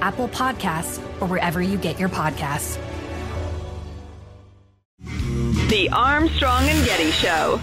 Apple Podcasts, or wherever you get your podcasts. The Armstrong and Getty Show.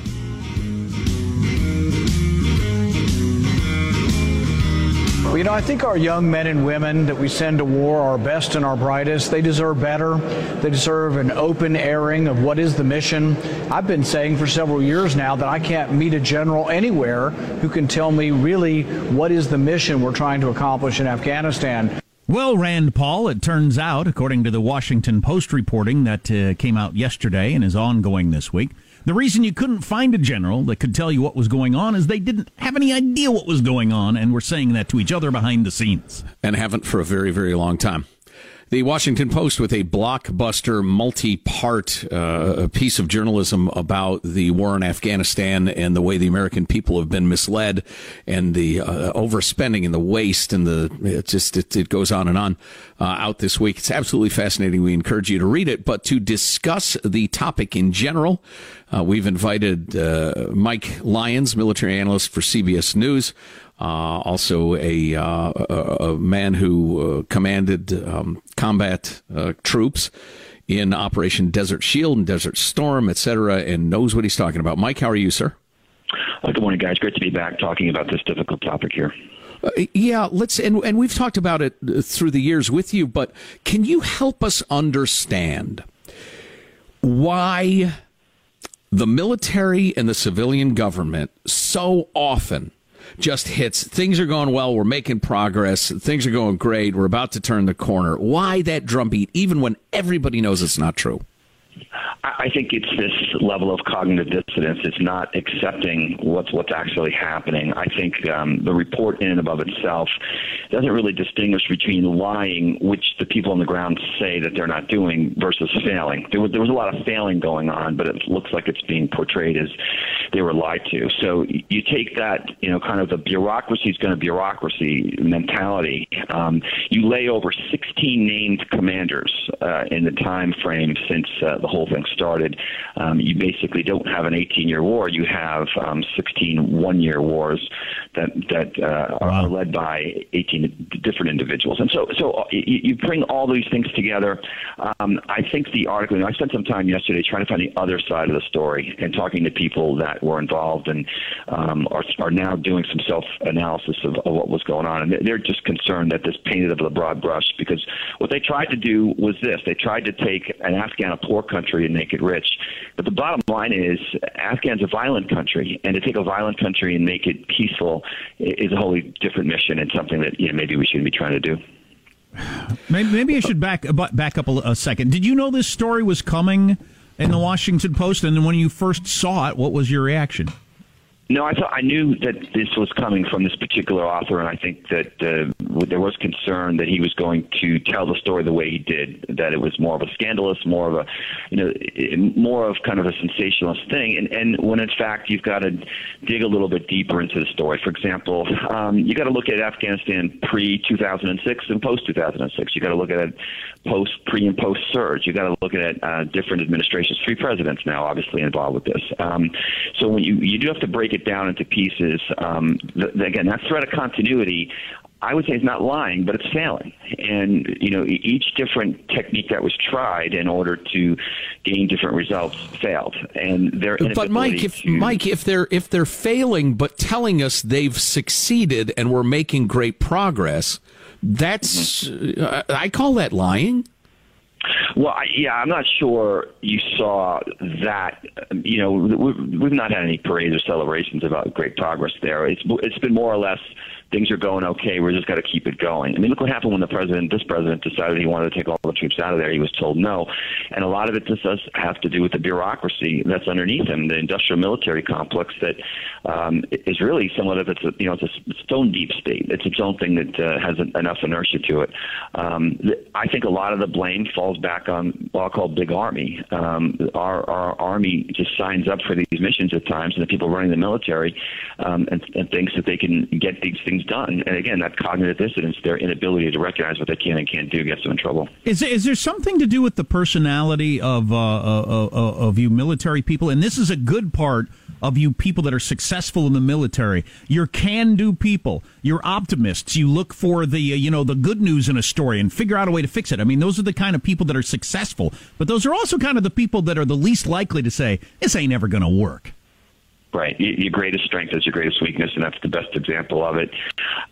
Well, you know, I think our young men and women that we send to war are our best and our brightest. They deserve better. They deserve an open airing of what is the mission. I've been saying for several years now that I can't meet a general anywhere who can tell me really what is the mission we're trying to accomplish in Afghanistan. Well, Rand Paul, it turns out, according to the Washington Post reporting that uh, came out yesterday and is ongoing this week, the reason you couldn't find a general that could tell you what was going on is they didn't have any idea what was going on and were saying that to each other behind the scenes. And haven't for a very, very long time. The Washington Post with a blockbuster, multi-part uh, piece of journalism about the war in Afghanistan and the way the American people have been misled, and the uh, overspending and the waste, and the it just it, it goes on and on uh, out this week. It's absolutely fascinating. We encourage you to read it, but to discuss the topic in general, uh, we've invited uh, Mike Lyons, military analyst for CBS News. Uh, also, a, uh, a, man who uh, commanded um, combat uh, troops in Operation Desert Shield and Desert Storm, etc., and knows what he's talking about. Mike, how are you, sir? Uh, good morning, guys. Great to be back talking about this difficult topic here. Uh, yeah, let's and and we've talked about it through the years with you, but can you help us understand why the military and the civilian government so often just hits things are going well, we're making progress, things are going great, we're about to turn the corner. Why that drumbeat, even when everybody knows it's not true? I think it's this level of cognitive dissonance. It's not accepting what's what's actually happening. I think um, the report in and of itself doesn't really distinguish between lying, which the people on the ground say that they're not doing, versus failing. There was there was a lot of failing going on, but it looks like it's being portrayed as they were lied to. So you take that, you know, kind of the bureaucracy is going to bureaucracy mentality. Um, you lay over 16 named commanders uh, in the time frame since uh, the whole thing started. Um, you basically don't have an 18-year war. You have um, 16 one-year wars that that uh, wow. are led by 18 different individuals. And so, so uh, you, you bring all these things together. Um, I think the article. I spent some time yesterday trying to find the other side of the story and talking to people that were involved and um, are are now doing some self-analysis of, of what was going on, and they're just concerned that this painted with a broad brush because what they tried to do was this: they tried to take an Afghan, a poor country, and make it rich. But the bottom line is, Afghan's a violent country, and to take a violent country and make it peaceful is a wholly different mission and something that you know maybe we shouldn't be trying to do. Maybe, maybe I should back back up a, a second. Did you know this story was coming in the Washington Post? And when you first saw it, what was your reaction? No, I thought I knew that this was coming from this particular author, and I think that uh, there was concern that he was going to tell the story the way he did. That it was more of a scandalous, more of a, you know, more of kind of a sensationalist thing. And and when in fact you've got to dig a little bit deeper into the story. For example, um, you got to look at Afghanistan pre 2006 and post 2006. You got to look at it post, pre, and post surge. You got to look at uh, different administrations. Three presidents now, obviously involved with this. Um, so when you you do have to break down into pieces, um, the, again, that threat of continuity. I would say is not lying, but it's failing. And you know, each different technique that was tried in order to gain different results failed. And their but Mike, if to, Mike, if they're if they're failing but telling us they've succeeded and we're making great progress, that's mm-hmm. I call that lying. Well, I, yeah, I'm not sure you saw that. Um, you know, we've we've not had any parades or celebrations about great progress there. It's it's been more or less things are going okay. We're just got to keep it going. I mean, look what happened when the president, this president, decided he wanted to take all the troops out of there. He was told no, and a lot of it just does have to do with the bureaucracy that's underneath him, the industrial military complex that um, is really somewhat of it's a, you know it's, a, own deep state. It's its own thing that uh, has enough inertia to it. Um, I think a lot of the blame falls back on what I call big army. Um, our our army just signs up for these missions at times, and the people running the military um, and, and thinks that they can get these things done. And again, that cognitive dissonance, their inability to recognize what they can and can't do, gets them in trouble. Is is there something to do with the personality of uh, uh, uh, of you military people? And this is a good part of you people that are successful in the military. You're can-do people. You're optimists. You look for the uh, you know the good news in a story and figure out a way to fix it. I mean, those are the kind of people that are successful. But those are also kind of the people that are the least likely to say this ain't ever going to work. Right. Your greatest strength is your greatest weakness, and that's the best example of it.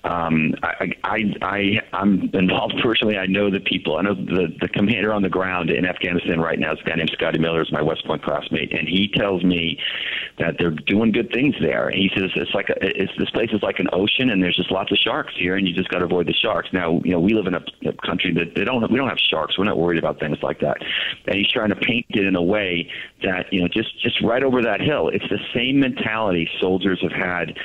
Um, I, I, I, I'm involved personally. I know the people. I know the, the commander on the ground in Afghanistan right now is a guy named Scotty Miller, is my West Point classmate, and he tells me that they're doing good things there. And he says it's like a, it's this place is like an ocean, and there's just lots of sharks here, and you just got to avoid the sharks. Now, you know, we live in a, a country that they don't we don't have sharks. We're not worried about things like that. And he's trying to paint it in a way that you know just just right over that hill. It's the same mentality soldiers have had.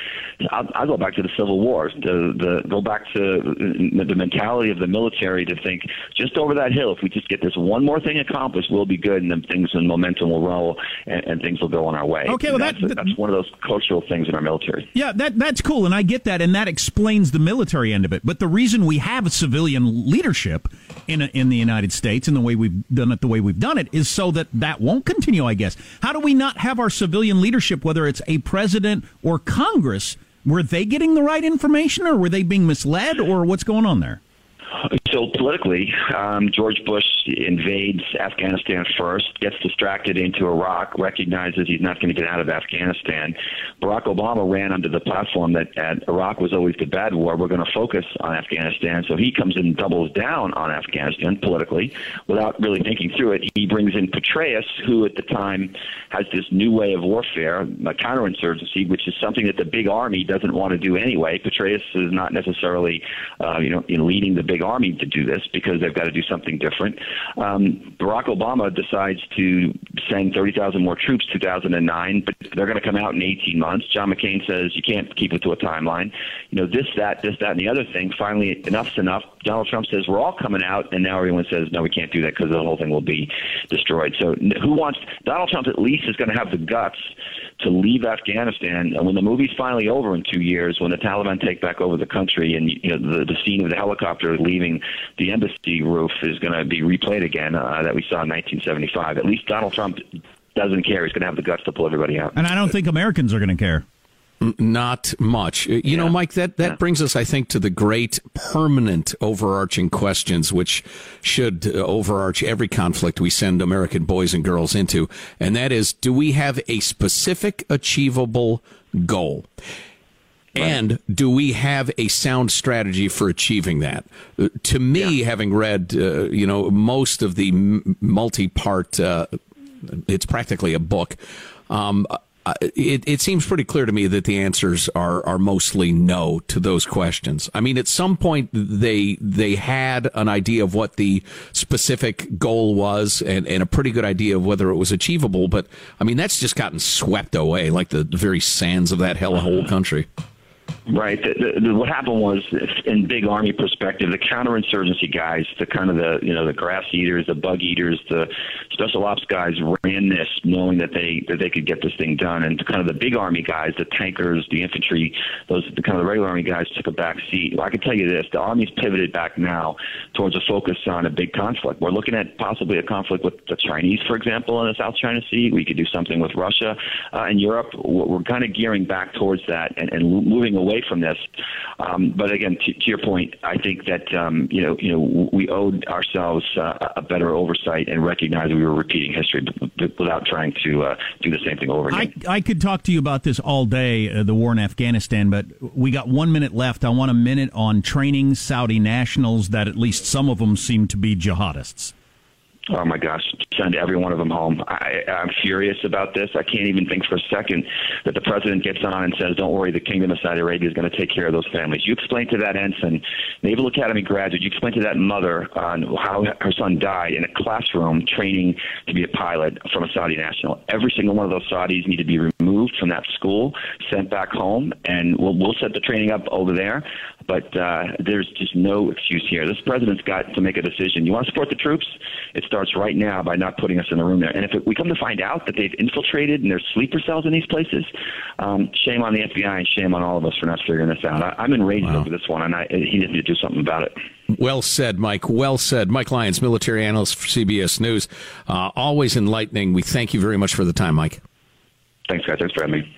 I'll, I'll go back to the Civil War. The, the go back to uh, the mentality of the military to think just over that hill. If we just get this one more thing accomplished, we'll be good, and then things and momentum will roll, and, and things will go on our way. Okay, well that's, that, that's one of those cultural things in our military. Yeah, that that's cool, and I get that, and that explains the military end of it. But the reason we have a civilian leadership in a, in the United States and the way we've done it, the way we've done it, is so that that won't continue. I guess. How do we not have our civilian leadership, whether it's a president or Congress? Were they getting the right information, or were they being misled, or what's going on there? So politically, um, George Bush invades Afghanistan first, gets distracted into Iraq, recognizes he's not going to get out of Afghanistan. Barack Obama ran under the platform that Iraq was always the bad war. We're going to focus on Afghanistan. So he comes in and doubles down on Afghanistan politically without really thinking through it. He brings in Petraeus, who at the time has this new way of warfare, counterinsurgency, which is something that the big army doesn't want to do anyway. Petraeus is not necessarily, uh, you know, in leading the big army to do this because they've got to do something different. Um, Barack Obama decides to send 30,000 more troops 2009, but they're going to come out in 18 months. John McCain says you can't keep it to a timeline. You know, this, that, this, that, and the other thing. Finally, enough's enough. Donald Trump says we're all coming out, and now everyone says no, we can't do that because the whole thing will be destroyed. So who wants Donald Trump at least is going to have the guts to leave Afghanistan. And when the movie's finally over in two years, when the Taliban take back over the country, and you know the, the scene of the helicopter leaving the embassy roof is going to be replayed again uh, that we saw in 1975. At least Donald Trump doesn't care. He's going to have the guts to pull everybody out. And I don't think Americans are going to care. Not much. You yeah. know, Mike, that, that yeah. brings us, I think, to the great permanent overarching questions, which should uh, overarch every conflict we send American boys and girls into. And that is, do we have a specific achievable goal? Right. And do we have a sound strategy for achieving that? Uh, to me, yeah. having read, uh, you know, most of the multi-part, uh, it's practically a book. Um, uh, it, it seems pretty clear to me that the answers are are mostly no to those questions. I mean, at some point they they had an idea of what the specific goal was and, and a pretty good idea of whether it was achievable, but I mean that's just gotten swept away like the, very sands of that hellhole country. Right. The, the, the, what happened was, in big army perspective, the counterinsurgency guys, the kind of the you know the grass eaters, the bug eaters, the special ops guys ran this knowing that they that they could get this thing done, and kind of the big army guys, the tankers, the infantry, those the kind of the regular army guys took a back seat. Well, I can tell you this: the army's pivoted back now towards a focus on a big conflict. We're looking at possibly a conflict with the Chinese, for example, in the South China Sea. We could do something with Russia uh, and Europe. We're kind of gearing back towards that and, and moving away away from this. Um, but again, to, to, your point, I think that um, you know, you know, we owed ourselves uh, a better oversight and recognize we were repeating history without trying to uh, do the same thing over again. I, I could talk to you about this all day, uh, the war in Afghanistan, but we got one minute left. I want a minute on training Saudi nationals that at least some of them seem to be jihadists. Oh my gosh, send every one of them home. I, I'm furious about this. I can't even think for a second that the president gets on and says, "Don't worry, the Kingdom of Saudi Arabia is going to take care of those families." You explain to that ensign, Naval Academy graduate, you explain to that mother on how her son died in a classroom training to be a pilot from a Saudi national. Every single one of those Saudis need to be removed from that school, sent back home, and we'll, we'll set the training up over there. But uh, there's just no excuse here. This president's got to make a decision. You want to support the troops? It starts right now by not putting us in the room there. And if it, we come to find out that they've infiltrated and there's sleeper cells in these places, um, shame on the FBI and shame on all of us for not figuring this out. I, am enraged wow. over this one, and I, he needs to do something about it. Well said, Mike. Well said. Mike Lyons, military analyst for CBS News. Uh, always enlightening. We thank you very much for the time, Mike. Thanks, guys. Thanks for having me.